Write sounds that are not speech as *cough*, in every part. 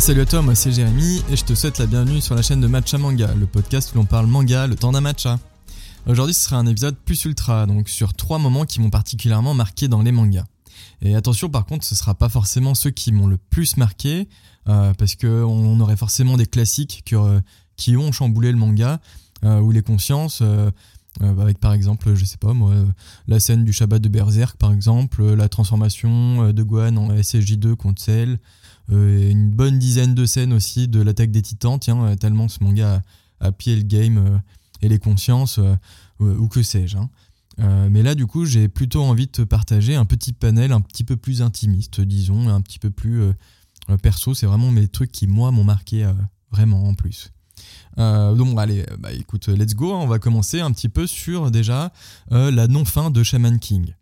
Salut à toi, moi c'est Jérémy et je te souhaite la bienvenue sur la chaîne de Matcha Manga, le podcast où l'on parle manga le temps d'un matcha. Aujourd'hui ce sera un épisode plus ultra, donc sur trois moments qui m'ont particulièrement marqué dans les mangas. Et attention par contre, ce sera pas forcément ceux qui m'ont le plus marqué, euh, parce qu'on aurait forcément des classiques euh, qui ont chamboulé le manga, euh, ou les consciences, avec par exemple, je sais pas moi, la scène du Shabbat de Berserk par exemple, la transformation de Gohan en SSJ2 contre Cell, une bonne dizaine de scènes aussi de l'attaque des titans, tiens, tellement ce manga a, a le game et les consciences, ou que sais-je. Hein. mais là, du coup, j'ai plutôt envie de te partager un petit panel un petit peu plus intimiste, disons, un petit peu plus euh, perso, c'est vraiment mes trucs qui, moi, m'ont marqué euh, vraiment en plus. Euh, donc allez, bah écoute, let's go. Hein. On va commencer un petit peu sur déjà la non-fin de Shaman King.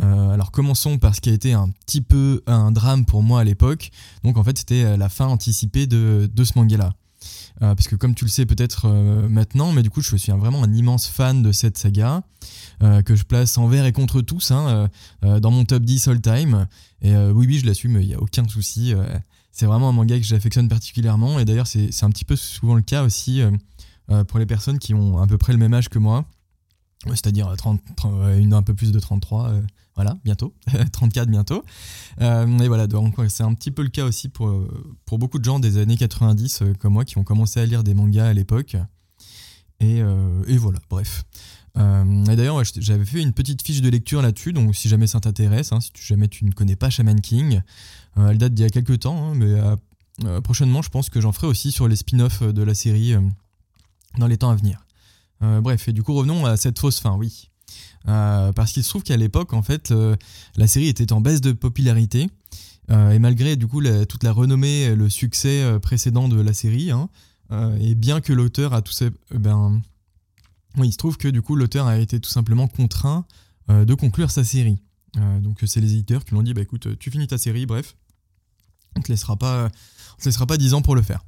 Alors commençons par ce qui a été un petit peu un drame pour moi à l'époque. Donc en fait c'était la fin anticipée de, de ce manga-là. Euh, parce que comme tu le sais peut-être euh, maintenant, mais du coup je suis vraiment un immense fan de cette saga, euh, que je place envers et contre tous hein, dans mon top 10 all time. Et oui, oui, je l'assume, il n'y a aucun souci. c'est vraiment un manga que j'affectionne particulièrement, et d'ailleurs c'est un petit peu souvent le cas aussi pour les personnes qui ont à peu près le même âge que moi, c'est-à-dire une un peu plus de 33 voilà, bientôt, *laughs* 34 bientôt. Euh, et voilà, donc c'est un petit peu le cas aussi pour, pour beaucoup de gens des années 90 euh, comme moi qui ont commencé à lire des mangas à l'époque. Et, euh, et, voilà, bref. et d'ailleurs, j'avais fait une petite fiche de lecture là-dessus, donc si jamais ça t'intéresse, hein, si jamais tu ne connais pas Shaman King, elle date d'il y a quelques temps, hein, mais prochainement, je pense que j'en ferai aussi sur les spin-offs de la série dans les temps à venir. Bref, et du coup, revenons à cette fausse fin, oui. Euh, parce qu'il se trouve qu'à l'époque, en fait, euh, la série était en baisse de popularité. Euh, et malgré du coup toute la renommée, le succès précédent de la série, hein, et bien que l'auteur a tout ça, ben, oui, il se trouve que du coup l'auteur a été tout simplement contraint de conclure sa série. donc c'est les éditeurs qui l'ont dit, bah écoute, tu finis ta série, bref, on te laissera pas, on te laissera pas 10 ans pour le faire.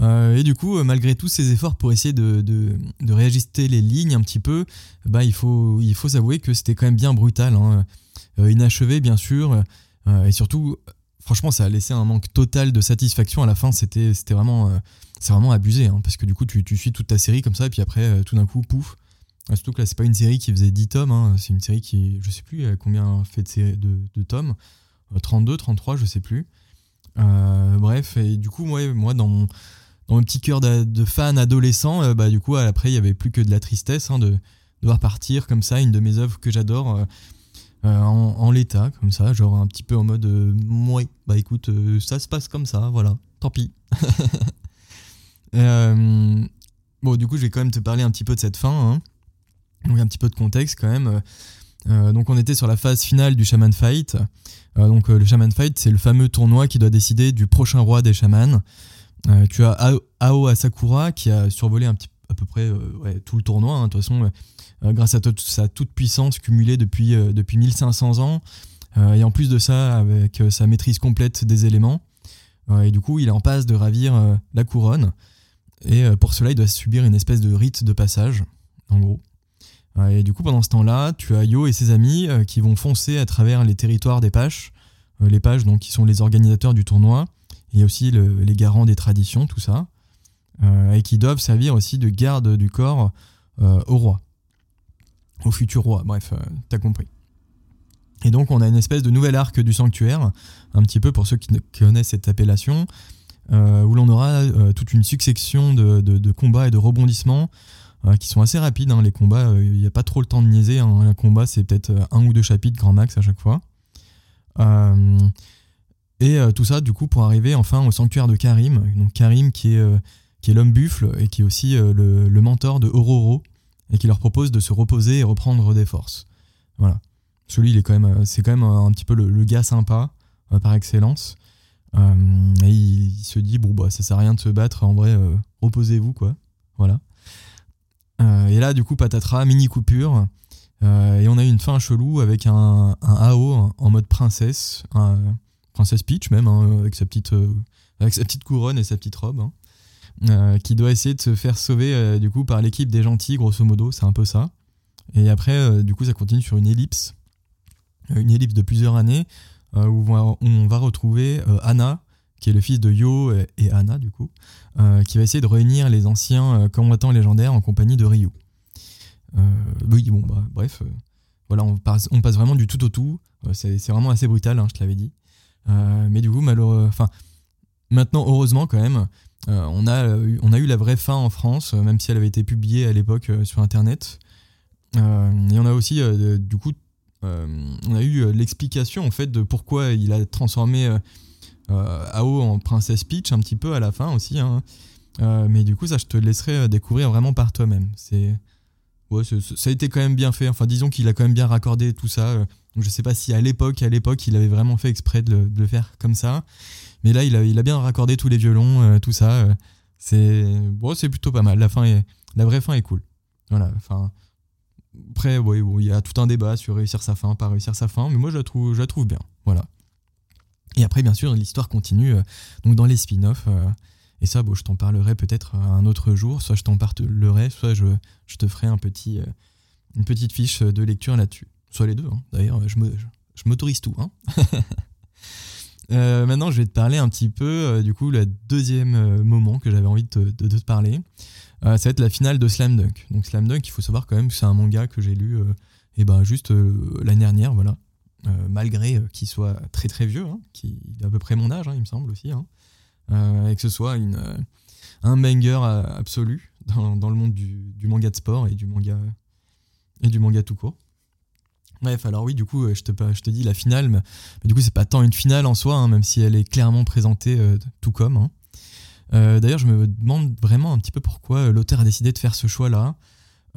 Euh, et du coup, euh, malgré tous ces efforts pour essayer de, de, réajuster les lignes un petit peu, bah, il faut, il faut s'avouer que c'était quand même bien brutal. Hein. Euh, inachevé, bien sûr. et surtout, franchement, ça a laissé un manque total de satisfaction. À la fin, c'était vraiment, c'est vraiment abusé. Hein, parce que du coup, tu, tu, suis toute ta série comme ça, et puis après, tout d'un coup, pouf. Surtout que là, c'est pas une série qui faisait 10 tomes. Hein. c'est une série qui, je sais plus combien fait de, de, de tomes. 32, 33, je sais plus. bref, et du coup, moi, moi dans mon dans mon petit cœur de, fan adolescent, euh, bah, du coup, après, il n'y avait plus que de la tristesse hein, de, devoir partir comme ça, une de mes œuvres que j'adore, euh, euh, en, l'état, comme ça, genre un petit peu en mode, moi, bah écoute, ça se passe comme ça, voilà, tant pis. *laughs* bon, du coup, je vais quand même te parler un petit peu de cette fin, hein. donc un petit peu de contexte quand même. donc on était sur la phase finale du Shaman Fight. donc le Shaman Fight, c'est le fameux tournoi qui doit décider du prochain roi des chamans. Euh, tu as Ao Asakura qui a survolé un petit, à peu près euh, tout le tournoi. Hein, de toute façon, euh, grâce à sa toute puissance cumulée depuis, depuis 1500 ans. et en plus de ça, avec sa maîtrise complète des éléments. et du coup, il est en passe de ravir la couronne. Et pour cela, il doit subir une espèce de rite de passage, en gros. Et du coup, pendant ce temps-là, tu as Yo et ses amis qui vont foncer à travers les territoires des Paches. les Paches, donc, qui sont les organisateurs du tournoi, il y a aussi les garants des traditions, tout ça, euh, et qui doivent servir aussi de garde du corps euh, au roi, au futur roi. Bref, euh, t'as compris. Et donc on a une espèce de nouvel arc du sanctuaire, un petit peu pour ceux qui connaissent cette appellation, où l'on aura toute une succession de, combats et de rebondissements qui sont assez rapides. Hein, les combats, il n'y a pas trop le temps de niaiser. Hein. un combat, c'est peut-être un ou deux chapitres grand max à chaque fois. Et euh, tout ça, du coup, pour arriver enfin au sanctuaire de Karim. Donc Karim qui est, euh, est l'homme buffle et qui est aussi euh, le, mentor de Ororo et qui leur propose de se reposer et reprendre des forces. Voilà. Celui, il est quand même, c'est quand même un, petit peu le, gars sympa par excellence. et il, se dit bon bah ça sert à rien de se battre. En vrai, reposez-vous quoi. Voilà. et là, du coup, patatras, mini coupure. et on a une fin chelou avec un AO en mode princesse. Princesse Peach même, hein, avec, sa petite, euh, avec sa petite couronne et sa petite robe, hein, euh, qui doit essayer de se faire sauver euh, du coup par l'équipe des gentils, grosso modo, c'est un peu ça. Et après, du coup, ça continue sur une ellipse, une ellipse de plusieurs années, où on va, retrouver Anna, qui est le fils de Yo et Anna du coup, qui va essayer de réunir les anciens combattants légendaires en compagnie de Ryu. oui, bon, bah, bref, voilà, on passe, on passe vraiment du tout au tout. c'est vraiment assez brutal, hein, je te l'avais dit. Mais du coup, malheureux, enfin, maintenant, heureusement quand même, on, a, on a eu la vraie fin en France, même si elle avait été publiée à l'époque sur Internet. Euh, et on a aussi, euh, du coup, euh, on a eu l'explication en fait de pourquoi il a transformé Ao en princesse Peach un petit peu à la fin aussi. Hein. mais du coup, ça, je te laisserai découvrir vraiment par toi-même. C'est Ouais, ça a été quand même bien fait. Enfin, disons qu'il a quand même bien raccordé tout ça. Je sais pas si à l'époque, à l'époque, il avait vraiment fait exprès de le, faire comme ça. Mais là, il a, bien raccordé tous les violons, tout ça. c'est bon, c'est plutôt pas mal. La fin est, la vraie fin est cool. Voilà. Enfin, après, oui, il y a tout un débat sur réussir sa fin, pas réussir sa fin, mais moi je la trouve, je la trouve bien. Voilà. Et après, bien sûr, l'histoire continue euh, donc dans les spin-offs. Euh, et ça, bon, je t'en parlerai peut-être un autre jour. Soit je t'en parlerai, soit je, te ferai euh, une petite fiche de lecture là-dessus. Soit les deux, hein. d'ailleurs, je, m'autorise tout. Hein. *laughs* maintenant, je vais te parler un petit peu, du coup, le deuxième moment que j'avais envie de, te parler. Euh, ça va être la finale de Slam Dunk. Donc Slam Dunk, il faut savoir quand même que c'est un manga que j'ai lu euh, et ben juste euh, l'année dernière, voilà. malgré qu'il soit très très vieux, hein, qui est à peu près mon âge, hein, il me semble aussi. Et que ce soit une, un banger absolu dans, le monde du, manga de sport et du manga et du manga tout court. Bref, alors oui, du coup, je te, dis la finale, mais, du coup, c'est pas tant une finale en soi, même si elle est clairement présentée tout comme. Euh, d'ailleurs, je me demande vraiment un petit peu pourquoi euh, l'auteur a décidé de faire ce choix-là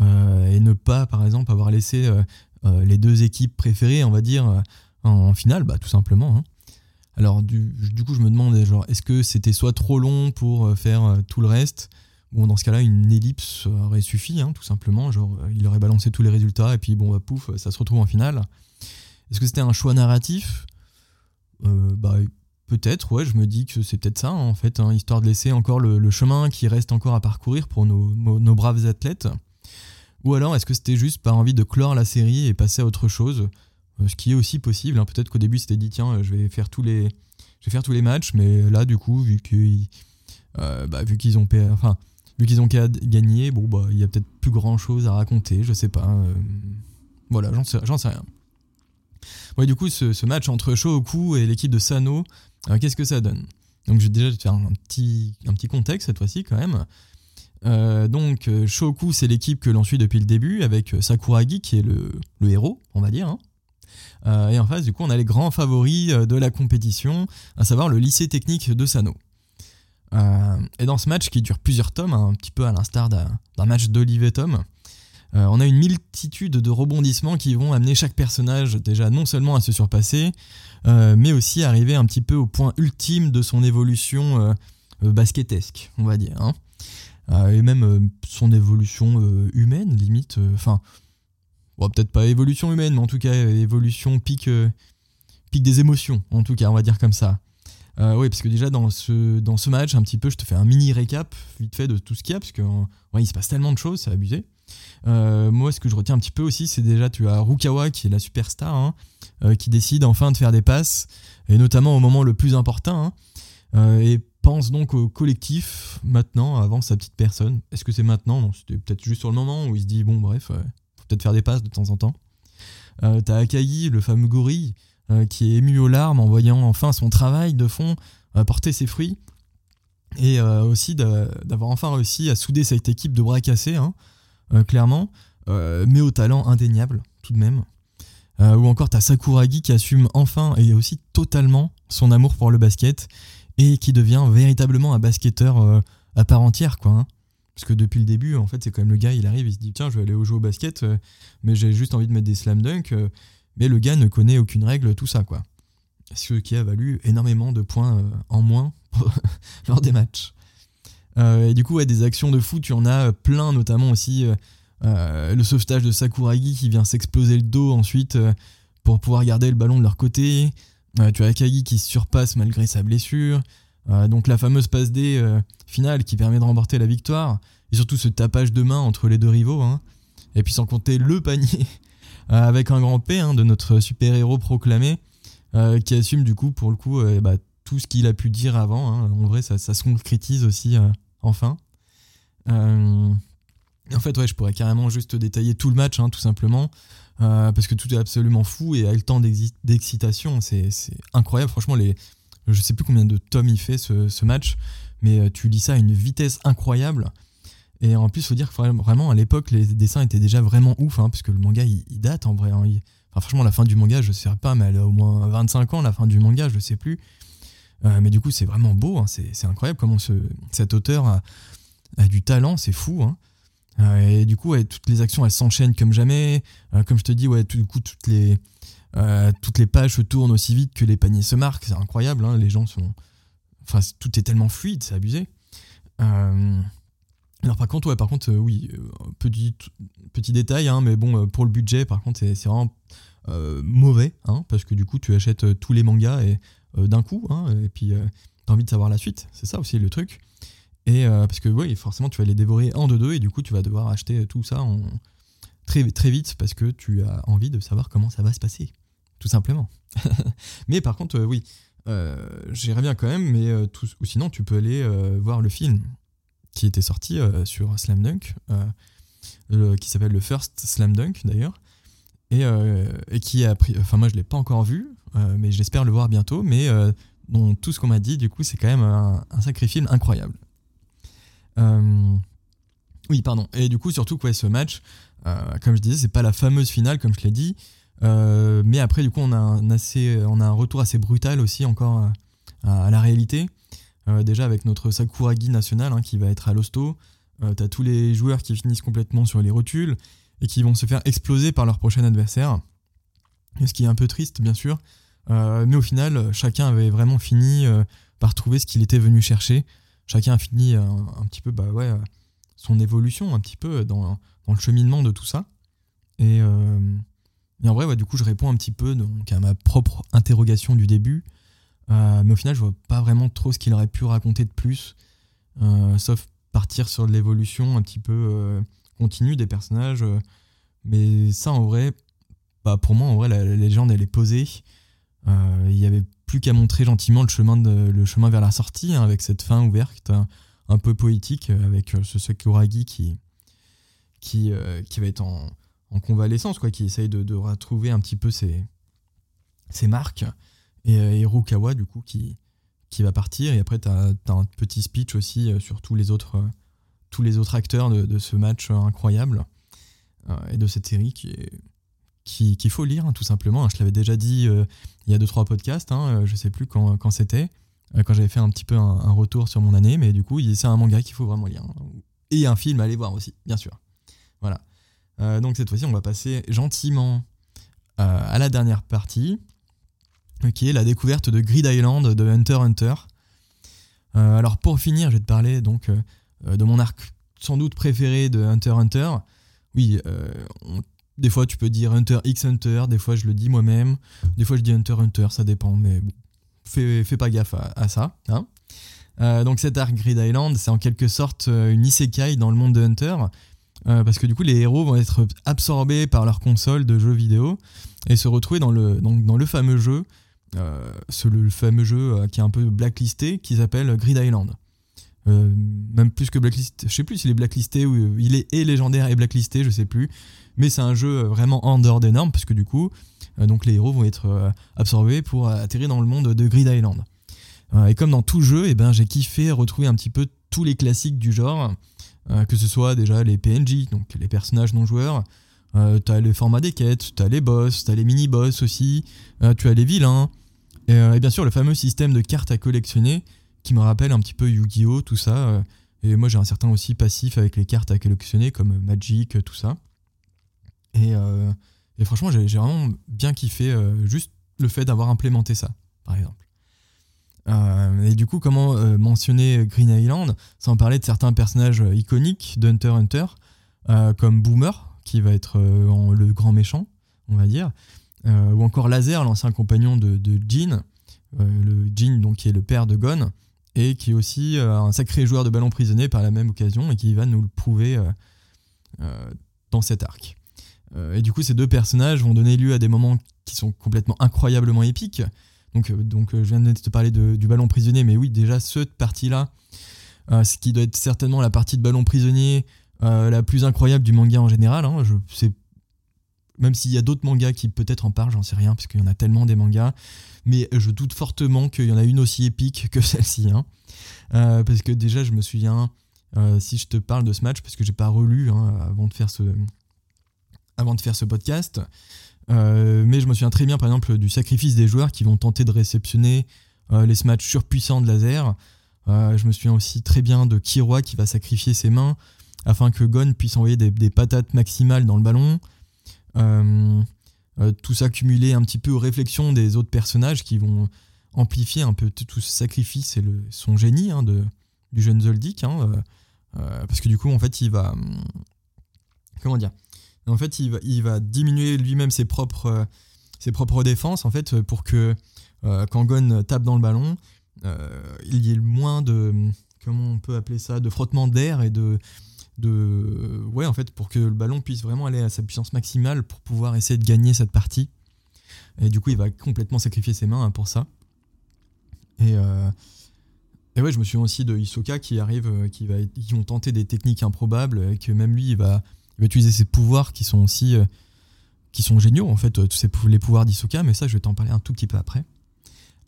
euh, et ne pas, par exemple, avoir laissé les deux équipes préférées, on va dire, en, finale, bah, tout simplement. Hein. Alors, du, coup, je me demande, genre, est-ce que c'était soit trop long pour faire tout le reste? Bon, dans ce cas-là, une ellipse aurait suffi, hein, tout simplement. Genre, il aurait balancé tous les résultats et puis, bon, bah, pouf, ça se retrouve en finale. Est-ce que c'était un choix narratif? Bah, Peut-être, ouais, je me dis que c'est peut-être ça, en fait, hein, histoire de laisser encore le, chemin qui reste encore à parcourir pour nos, braves athlètes. Ou alors, est-ce que c'était juste par envie de clore la série et passer à autre chose? euh, Ce qui est aussi possible. Hein. Peut-être qu'au début, c'était dit, tiens, je vais faire tous les, je vais faire tous les matchs, mais là, du coup, vu qu'ils euh, bah, qu'ils ont, enfin, vu ont gagné, bon, bah, il y a peut-être plus grand chose à raconter, je sais pas. Euh, voilà, j'en sais, sais rien. Ouais, du coup, ce, match entre Shohoku et l'équipe de Sano, qu'est-ce que ça donne? Donc je vais déjà te faire un petit, un petit contexte cette fois-ci quand même. Euh, donc euh, Shoku c'est l'équipe que l'on suit depuis le début avec euh, Sakuragi qui est le, héros on va dire. Hein. Et en face du coup on a les grands favoris de la compétition, à savoir le lycée technique de Sano. et dans ce match qui dure plusieurs tomes, hein, un petit peu à l'instar d'un match d'Olive Tom, on a une multitude de rebondissements qui vont amener chaque personnage déjà non seulement à se surpasser, euh, mais aussi arriver un petit peu au point ultime de son évolution euh, euh, basketesque, on va dire. Hein. et même son évolution humaine, limite. Enfin, peut-être pas évolution humaine, mais en tout cas évolution pic, pic des émotions, en tout cas, on va dire comme ça. oui, parce que déjà dans ce, dans ce match, un petit peu, je te fais un mini récap vite fait de tout ce qu'il y a, parce qu'il ouais, se passe tellement de choses, c'est abusé. Euh, moi, ce que je retiens un petit peu aussi, c'est déjà, tu as Rukawa qui est la superstar, hein, euh, qui décide enfin de faire des passes, et notamment au moment le plus important, hein, euh, et pense donc au collectif maintenant, avant sa petite personne. Est-ce que c'est maintenant? Non, c'était peut-être juste sur le moment où il se dit, bon, bref, peut-être faire des passes de temps en temps. T'as Akagi, le fameux gorille, qui est ému aux larmes en voyant enfin son travail de fond porter ses fruits, et aussi d'avoir enfin réussi à souder cette équipe de bras cassés. Hein, euh, clairement, euh, mais au talent indéniable, tout de même. Euh, ou encore, t'as Sakuragi qui assume enfin et aussi totalement son amour pour le basket et qui devient véritablement un basketteur à part entière, quoi. Hein. Parce que depuis le début, en fait, c'est quand même le gars, il arrive, il se dit tiens, je vais aller au jeu au basket, mais j'ai juste envie de mettre des slam dunk. mais le gars ne connaît aucune règle, tout ça, quoi. Ce qui a valu énormément de points en moins *laughs* lors des matchs. Euh, et du coup, des actions de fou, tu en as plein, notamment aussi euh, le sauvetage de Sakuragi qui vient s'exploser le dos ensuite pour pouvoir garder le ballon de leur côté. tu as Akagi qui se surpasse malgré sa blessure. Donc la fameuse passe D finale qui permet de remporter la victoire. Et surtout ce tapage de main entre les deux rivaux. Hein. Et puis sans compter le panier *laughs* avec un grand P hein, de notre super-héros proclamé qui assume du coup pour le coup bah, tout ce qu'il a pu dire avant. hein. En vrai, ça, ça se concrétise aussi euh, enfin. Euh, en fait, ouais, je pourrais carrément juste détailler tout le match, hein, tout simplement, euh, parce que tout est absolument fou et a le temps d'excitation, c'est incroyable. Franchement, les, je sais plus combien de tomes il fait ce, match, mais euh, tu lis ça à une vitesse incroyable. Et en plus, faut dire que vraiment, à l'époque, les dessins étaient déjà vraiment ouf, hein, parce que le manga, il, il date en vrai. hein. Il- enfin, franchement, la fin du manga, je sais pas, mais elle a au moins 25 ans, la fin du manga, je sais plus. Euh, mais du coup, c'est vraiment beau, hein, c'est incroyable comment ce, cet auteur a, du talent, c'est fou. hein. Euh, et du coup, toutes les actions, elles s'enchaînent comme jamais. Comme je te dis, ouais, du coup, toutes les, euh, toutes les pages se tournent aussi vite que les paniers se marquent. C'est incroyable, hein, les gens sont... Enfin, tout est tellement fluide, c'est abusé. Euh, alors par contre, ouais, par contre, euh, oui, petit, petit détail, hein, mais bon, pour le budget, par contre, c'est vraiment mauvais, hein, parce que du coup, tu achètes tous les mangas et d'un coup, et puis t'as envie de savoir la suite. C'est ça aussi le truc. Et parce que oui, forcément, tu vas les dévorer en deux deux, et du coup, tu vas devoir acheter tout ça très très vite parce que tu as envie de savoir comment ça va se passer, tout simplement. *laughs* mais par contre, euh, oui, euh, j'irais bien quand même, mais euh, ou sinon, tu peux aller voir le film qui était sorti sur Slam Dunk, qui s'appelle le First Slam Dunk d'ailleurs, et, qui a pris. Enfin, moi je l'ai pas encore vu, mais j'espère le voir bientôt. Mais euh, dont tout ce qu'on m'a dit, du coup, c'est quand même un, sacré film incroyable. Oui, pardon. Et du coup, surtout, quoi, ce match, comme je disais, c'est pas la fameuse finale, comme je l'ai dit. Euh, mais après, du coup, on a un, assez, on a un retour assez brutal aussi encore euh, à, la réalité. Euh, déjà avec notre Sakuragi national hein, qui va être à l'hosto. Euh, T'as tous les joueurs qui finissent complètement sur les rotules et qui vont se faire exploser par leur prochain adversaire. Ce qui est un peu triste, bien sûr. Mais au final, chacun avait vraiment fini par trouver ce qu'il était venu chercher. Chacun a fini un, petit peu bah, ouais, son évolution, un petit peu dans, dans le cheminement de tout ça. Et, et en vrai, ouais, du coup, je réponds un petit peu donc, à ma propre interrogation du début. Euh, mais au final, je vois pas vraiment trop ce qu'il aurait pu raconter de plus, euh, sauf partir sur de l'évolution un petit peu euh, continue des personnages. mais ça, en vrai, bah, pour moi, en vrai, la, légende, elle est posée. Il y avait plus qu'à montrer gentiment le chemin, le chemin vers la sortie, hein, avec cette fin ouverte, un, un peu poétique, avec ce Sakuragi qui, qui, qui va être en, en convalescence, quoi, qui essaye de, retrouver un petit peu ses, ses marques et euh, Hirokawa du coup qui, qui va partir et après tu as, un petit speech aussi euh, sur tous les autres euh, tous les autres acteurs de, ce match incroyable et de cette série qui est qui- qu'il faut lire hein, tout simplement hein. je l'avais déjà dit il y a deux trois podcasts hein, je sais plus quand, quand c'était quand j'avais fait un petit peu un, un retour sur mon année mais du coup c'est un manga qu'il faut vraiment lire hein. et un film à aller voir aussi bien sûr voilà Euh, donc cette fois-ci on va passer gentiment euh, à la dernière partie euh, qui est la découverte de Grid Island de Hunter Hunter. Alors pour finir, je vais te parler donc de mon arc sans doute préféré de Hunter Hunter. Oui, des fois tu peux dire Hunter x Hunter, des fois je le dis moi-même, des fois je dis Hunter Hunter, ça dépend, mais fais, fais pas gaffe à, ça. hein. Donc cet arc Grid Island, c'est en quelque sorte une isekai dans le monde de Hunter, euh, parce que du coup les héros vont être absorbés par leur console de jeux vidéo et se retrouver dans le, dans le fameux jeu euh, le fameux jeu euh, qui est un peu blacklisté qui s'appelle Grid Island. Même plus que blacklist, je sais plus s'il est blacklisté ou il est et légendaire et blacklisté, je sais plus. Mais c'est un jeu vraiment en dehors des normes parce que du coup, donc les héros vont être absorbés pour atterrir dans le monde de Grid Island. Et comme dans tout jeu, eh ben, j'ai kiffé retrouver un petit peu tous les classiques du genre, que ce soit déjà les PNJ, donc les personnages non joueurs, euh, t'as les formats des quêtes, t'as les boss, t'as les mini-boss aussi, euh, tu as les vilains, et, euh, bien sûr le fameux système de cartes à collectionner qui me rappelle un petit peu Yu-Gi-Oh! tout ça. euh, et moi j'ai un certain aussi passif avec les cartes à collectionner comme Magic, euh, tout ça. Et, euh, et franchement j'ai vraiment bien kiffé euh, juste le fait d'avoir implémenté ça, par exemple. Euh, et du coup, comment euh, mentionner Green Island sans parler de certains personnages euh, iconiques d'Hunter Hunter, comme Boomer, qui va être le grand méchant, on va dire, ou encore Laser, l'ancien compagnon de, de euh, le Jin donc qui est le père de Gon, et qui est aussi un sacré joueur de ballon prisonnier par la même occasion, et qui va nous le prouver dans cet arc. Et du coup, ces deux personnages vont donner lieu à des moments qui sont complètement incroyablement épiques. Donc, donc je viens de te parler du ballon prisonnier, mais oui, déjà cette partie-là, ce qui doit être certainement la partie de ballon prisonnier la plus incroyable du manga en général. Hein, même s'il y a d'autres mangas qui peut-être en parlent, j'en sais rien, parce qu'il y en a tellement des mangas. Mais je doute fortement qu'il y en a une aussi épique que *laughs* celle-ci. Hein. parce que déjà, je me souviens, si je te parle de ce match, parce que j'ai pas relu hein, avant de faire ce podcast. Euh, mais je me souviens très bien, par exemple, du sacrifice des joueurs qui vont tenter de réceptionner euh, les smash surpuissants de laser. Euh, je me souviens aussi très bien de Kiroa qui va sacrifier ses mains afin que Gon puisse envoyer des, patates maximales dans le ballon. tout ça cumulé un petit peu aux réflexions des autres personnages qui vont amplifier un peu tout ce sacrifice et le, son génie hein, de, du jeune Zoldyck. Hein, parce que du coup, en fait, il va. Comment dire en fait, il va, diminuer lui-même ses propres, euh, ses propres défenses en fait, pour que euh, quand Gon tape dans le ballon, euh, il y ait moins de. Comment on peut appeler ça De frottement d'air et de. de ouais, en fait, pour que le ballon puisse vraiment aller à sa puissance maximale pour pouvoir essayer de gagner cette partie. Et du coup, il va complètement sacrifier ses mains hein, pour ça. Et. Et ouais, je me souviens aussi de Hisoka qui arrive, qui, va, qui ont tenté des techniques improbables, et que même lui, il va, il va utiliser ses pouvoirs qui sont aussi euh, qui sont géniaux en fait, euh, tous les pouvoirs d'Isoka, mais ça je vais t'en parler un tout petit peu après.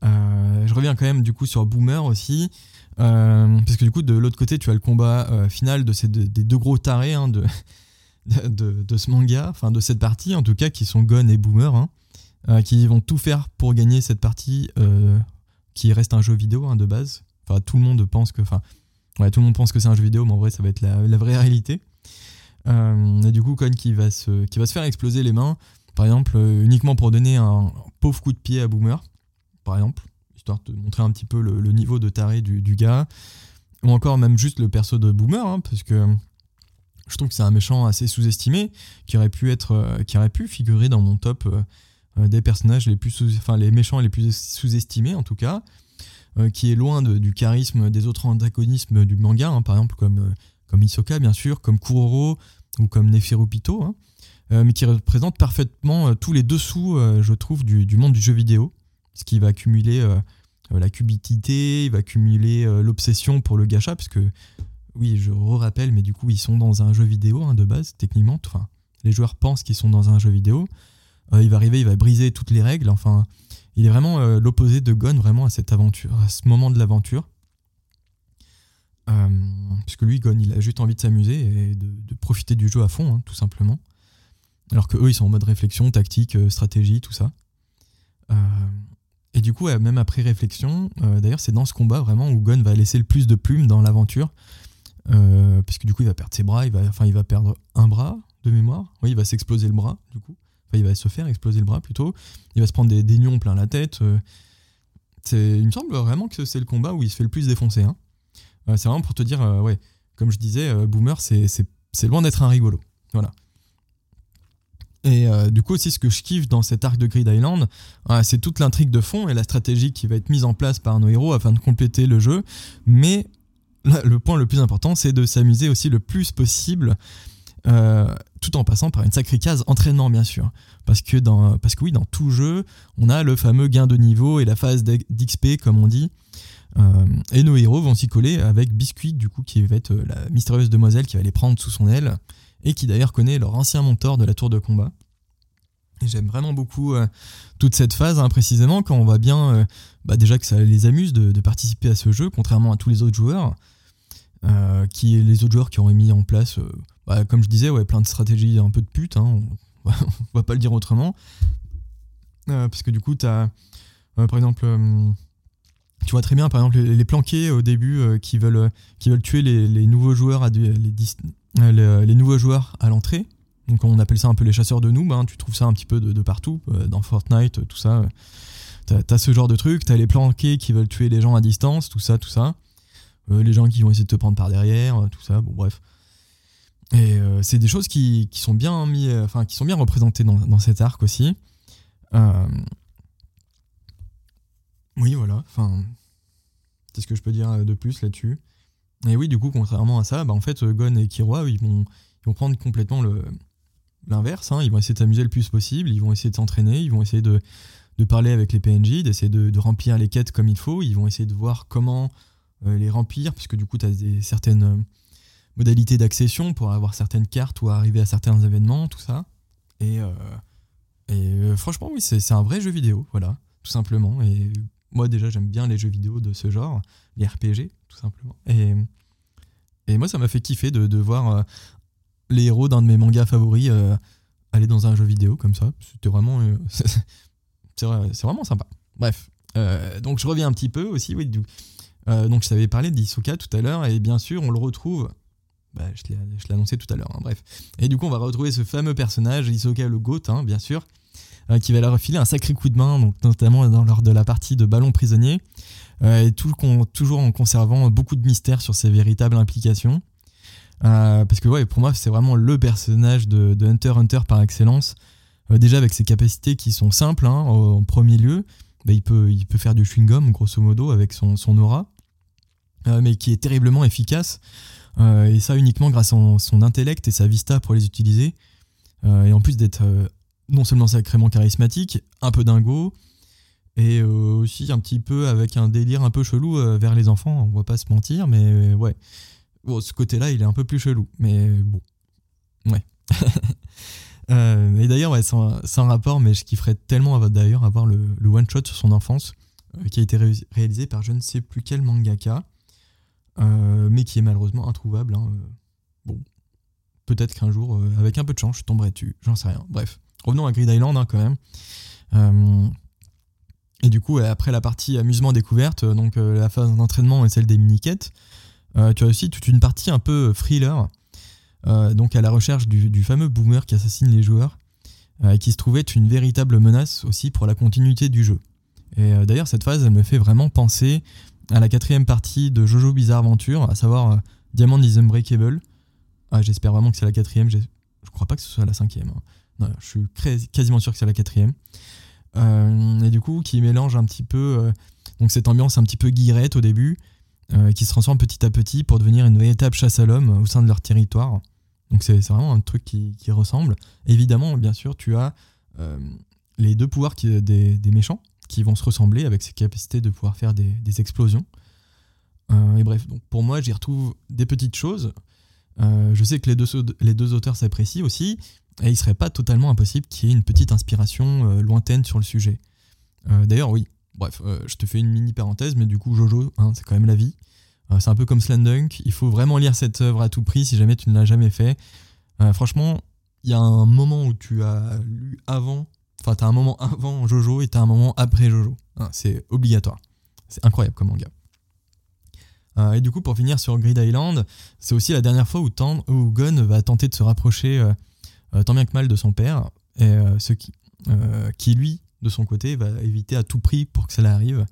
Euh, je reviens quand même du coup sur Boomer aussi, parce que du coup de l'autre côté tu as le combat final de ces des deux gros tarés hein, *laughs* de, de, ce manga, enfin de cette partie en tout cas, qui sont Gon et Boomer, hein, qui vont tout faire pour gagner cette partie qui reste un jeu vidéo hein, de base. Enfin tout le monde pense que, enfin tout le monde pense que c'est un jeu vidéo, mais en vrai ça va être la vraie réalité. Euh, et du coup, Cohen qui va, se, qui va se faire exploser les mains, par exemple, euh, uniquement pour donner un pauvre coup de pied à Boomer, par exemple, histoire de montrer un petit peu le, niveau de taré du, gars, ou encore même juste le perso de Boomer, hein, parce que je trouve que c'est un méchant assez sous-estimé, qui aurait pu être, euh, qui aurait pu figurer dans mon top des personnages les plus, enfin les méchants les plus sous-estimés en tout cas, qui est loin du charisme des autres antagonismes du manga, hein, par exemple comme comme Isoka bien sûr, comme Kuroro ou comme Neferupito, hein, euh, mais qui représente parfaitement euh, tous les dessous, euh, je trouve, du, monde du jeu vidéo, ce qui va accumuler la cubitité, il va accumuler l'obsession pour le gacha, parce que, oui, je rappelle, mais du coup, ils sont dans un jeu vidéo hein, de base, techniquement, enfin, les joueurs pensent qu'ils sont dans un jeu vidéo, il va arriver, il va briser toutes les règles, enfin, il est vraiment l'opposé de Gon, vraiment, à cette aventure, à ce moment de l'aventure. Euh, puisque lui, Gon, il a juste envie de s'amuser et de, profiter du jeu à fond, hein, tout simplement. Alors que eux, ils sont en mode réflexion, tactique, euh, stratégie, tout ça. Euh, et du coup, même après réflexion, d'ailleurs, c'est dans ce combat vraiment où Gon va laisser le plus de plumes dans l'aventure. puisque du coup, il va perdre ses bras, il enfin, il va perdre un bras de mémoire. Oui, il va s'exploser le bras, du coup. Enfin, il va se faire exploser le bras plutôt. Il va se prendre des, des nions plein la tête. il me semble vraiment que c'est le combat où il se fait le plus défoncer. Hein c'est vraiment pour te dire, euh, ouais, comme je disais, euh, Boomer, c'est loin d'être un rigolo. Voilà. Et euh, du coup, aussi, ce que je kiffe dans cet arc de Grid Island, c'est toute l'intrigue de fond et la stratégie qui va être mise en place par nos héros afin de compléter le jeu. Mais le point le plus important, c'est de s'amuser aussi le plus possible, tout en passant par une sacrée case entraînement, bien sûr. Parce que, dans, parce que oui, dans tout jeu, on a le fameux gain de niveau et la phase d'XP, comme on dit. Euh, et nos héros vont s'y coller avec Biscuit, du coup, qui va être euh, la mystérieuse demoiselle qui va les prendre sous son aile, et qui d'ailleurs connaît leur ancien mentor de la tour de combat. J'aime vraiment beaucoup euh, toute cette phase, hein, précisément, quand on voit bien bah, déjà que ça les amuse de, participer à ce jeu, contrairement à tous les autres joueurs, qui les autres joueurs qui auraient mis en place, bah, comme je disais, ouais, plein de stratégies un peu de pute, hein, on, va *laughs* pas le dire autrement. parce que du coup, tu as, par exemple, tu vois très bien, par exemple, les, planqués au début euh, qui, veulent, euh, qui veulent tuer les, nouveaux joueurs à les, euh, à l'entrée. Donc on appelle ça un peu les chasseurs de noobs. Hein. Tu trouves ça un petit peu de, partout, dans Fortnite, tout ça. T'as as ce genre de truc. T'as les planqués qui veulent tuer les gens à distance, tout ça, tout ça. les gens qui vont essayer de te prendre par derrière, tout ça. Bon, bref. Et c'est des choses qui, sont bien mis, enfin, qui sont bien représentées dans, dans cet arc aussi. Oui, voilà. Enfin, c'est ce que je peux dire de plus là-dessus. Et oui, du coup, contrairement à ça, bah, en fait, Gon et Kiroa, ils vont, ils vont prendre complètement le l'inverse. Hein. Ils vont essayer de s'amuser le plus possible. Ils vont essayer de s'entraîner. Ils vont essayer de, parler avec les PNJ, d'essayer de, remplir les quêtes comme il faut. Ils vont essayer de voir comment les remplir, parce que du coup, tu as des, certaines modalités d'accession pour avoir certaines cartes ou arriver à certains événements, tout ça. Et, et franchement, oui, c'est un vrai jeu vidéo, voilà, tout simplement. Et moi, déjà, j'aime bien les jeux vidéo de ce genre, les RPG, tout simplement. Et, et moi, ça m'a fait kiffer de, de voir les héros d'un de mes mangas favoris aller dans un jeu vidéo comme ça. C'était vraiment. Euh, *laughs* c'est vraiment sympa. Bref. Euh, donc je reviens un petit peu aussi. Oui, euh, donc je t'avais parlé d'Isoka tout à l'heure. Et bien sûr, on le retrouve. Bah, je l'ai annoncé tout à l'heure. Hein, bref. Et du coup, on va retrouver ce fameux personnage, Isoka le Goat, hein, bien sûr. Qui va leur refiler un sacré coup de main, donc notamment lors de la partie de ballon prisonnier, et tout, toujours en conservant beaucoup de mystères sur ses véritables implications. Euh, parce que ouais, pour moi, c'est vraiment le personnage de, Hunter Hunter par excellence. Euh, déjà avec ses capacités qui sont simples, hein, en premier lieu, bah, il, peut, il peut faire du chewing-gum, grosso modo, avec son, aura, euh, mais qui est terriblement efficace. et ça uniquement grâce à son, intellect et sa vista pour les utiliser. et en plus d'être non seulement sacrément charismatique, un peu dingo, et aussi un petit peu avec un délire un peu chelou vers les enfants, on va pas se mentir, mais ouais. Bon, ce côté-là, il est un peu plus chelou, mais bon. Ouais. *laughs* euh, et d'ailleurs, ouais, sans, rapport, mais je kifferais tellement d'ailleurs avoir le, one-shot sur son enfance, euh, qui a été réalisé par je ne sais plus quel mangaka, euh, mais qui est malheureusement introuvable. Hein. Bon, peut-être qu'un jour, euh, avec un peu de chance, je tomberai dessus, j'en sais rien. Bref, revenons à Grid Island hein, quand même. et du coup, après la partie amusement découverte, donc la phase d'entraînement et celle des mini-quêtes, euh, tu as aussi toute une partie un peu thriller, euh, donc à la recherche du, fameux boomer qui assassine les joueurs, euh, qui se trouvait une véritable menace aussi pour la continuité du jeu. Et d'ailleurs, cette phase, elle me fait vraiment penser à la quatrième partie de Jojo Bizarre Adventure, à savoir Diamond is Unbreakable. Ah, J'espère vraiment que c'est la quatrième, je crois pas que ce soit la cinquième. Hein. Je suis quasiment sûr que c'est la quatrième. et du coup, qui mélange un petit peu donc cette ambiance un petit peu guirette au début, euh, qui se transforment petit à petit pour devenir une véritable chasse à l'homme au sein de leur territoire. Donc c'est vraiment un truc qui, ressemble. Évidemment, bien sûr, tu as euh, les deux pouvoirs qui, des, méchants qui vont se ressembler avec ces capacités de pouvoir faire des, explosions. Euh, et bref, donc pour moi, j'y retrouve des petites choses. je sais que les deux auteurs s'apprécient aussi, et il serait pas totalement impossible qu'il y ait une petite inspiration lointaine sur le sujet. D'ailleurs, oui, Bref, euh, je te fais une mini parenthèse, mais du coup, Jojo, hein, c'est quand même la vie. Euh, c'est un peu comme Slandunk. Il faut vraiment lire cette œuvre à tout prix si jamais tu ne l'as jamais fait. Euh, franchement, il y a un moment où tu as lu avant, enfin, tu as un moment avant Jojo et tu as un moment après Jojo. Hein, c'est obligatoire. C'est incroyable comme manga. et du coup, pour finir sur Grid Island, c'est aussi la dernière fois où, où Gon va tenter de se rapprocher tant bien que mal de son père, et ce qui, qui lui de son côté, va éviter à tout prix pour que cela arrive.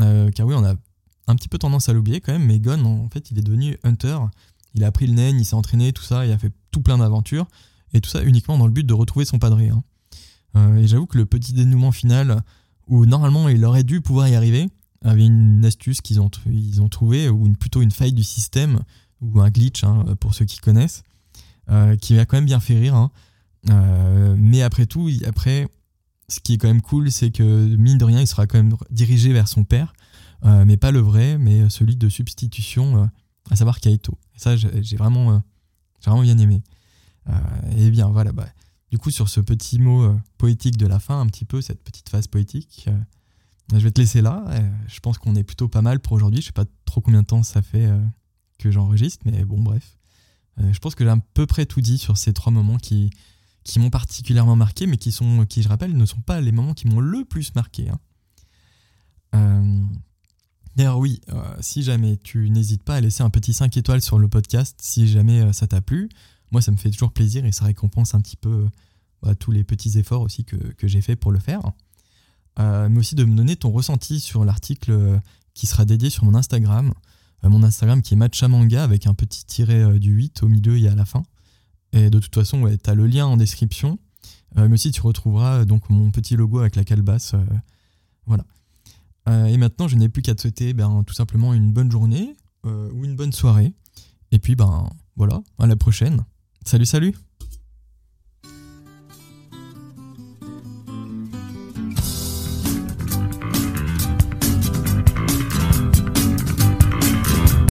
Euh, car oui, on a un petit peu tendance à l'oublier quand même, mais Gon, en fait, il est devenu Hunter. Il a appris le naine, il s'est entraîné, tout ça, il a fait tout plein d'aventures, et tout ça uniquement dans le but de retrouver son padré. Hein. Euh, et j'avoue que le petit dénouement final, où normalement il aurait dû pouvoir y arriver, avait une astuce qu'ils ont, ils ont trouvé, ou plutôt une faille du système, ou un glitch, hein, pour ceux qui connaissent, euh, qui m'a quand même bien fait rire. Hein. mais après tout, après, ce qui est quand même cool, c'est que mine de rien, il sera quand même dirigé vers son père, euh, mais pas le vrai, mais celui de substitution, euh, à savoir Kaito. Et ça, j'ai vraiment, euh, vraiment bien aimé. et bien, voilà. Bah, du coup, sur ce petit mot poétique de la fin, un petit peu, cette petite phase poétique, je vais te laisser là. je pense qu'on est plutôt pas mal pour aujourd'hui. Je sais pas trop combien de temps ça fait que j'enregistre, mais bon, bref. Je pense que j'ai à peu près tout dit sur ces trois moments qui, qui m'ont particulièrement marqué, mais qui, sont, qui, je rappelle, ne sont pas les moments qui m'ont le plus marqué. Hein. Euh, d'ailleurs, oui, euh, si jamais tu n'hésites pas à laisser un petit 5 étoiles sur le podcast, si jamais euh, ça t'a plu, moi ça me fait toujours plaisir et ça récompense un petit peu bah, tous les petits efforts aussi que, que j'ai fait pour le faire. mais aussi de me donner ton ressenti sur l'article qui sera dédié sur mon Instagram. Mon Instagram qui est matchamanga avec un petit tiret du 8 au milieu et à la fin. Et de toute façon, tu as le lien en description. Euh, mais aussi, tu retrouveras euh, donc mon petit logo avec la calebasse. Euh, voilà. et maintenant, je n'ai plus qu'à te souhaiter ben, tout simplement une bonne journée ou une bonne soirée. Et puis, ben voilà, à la prochaine. Salut, salut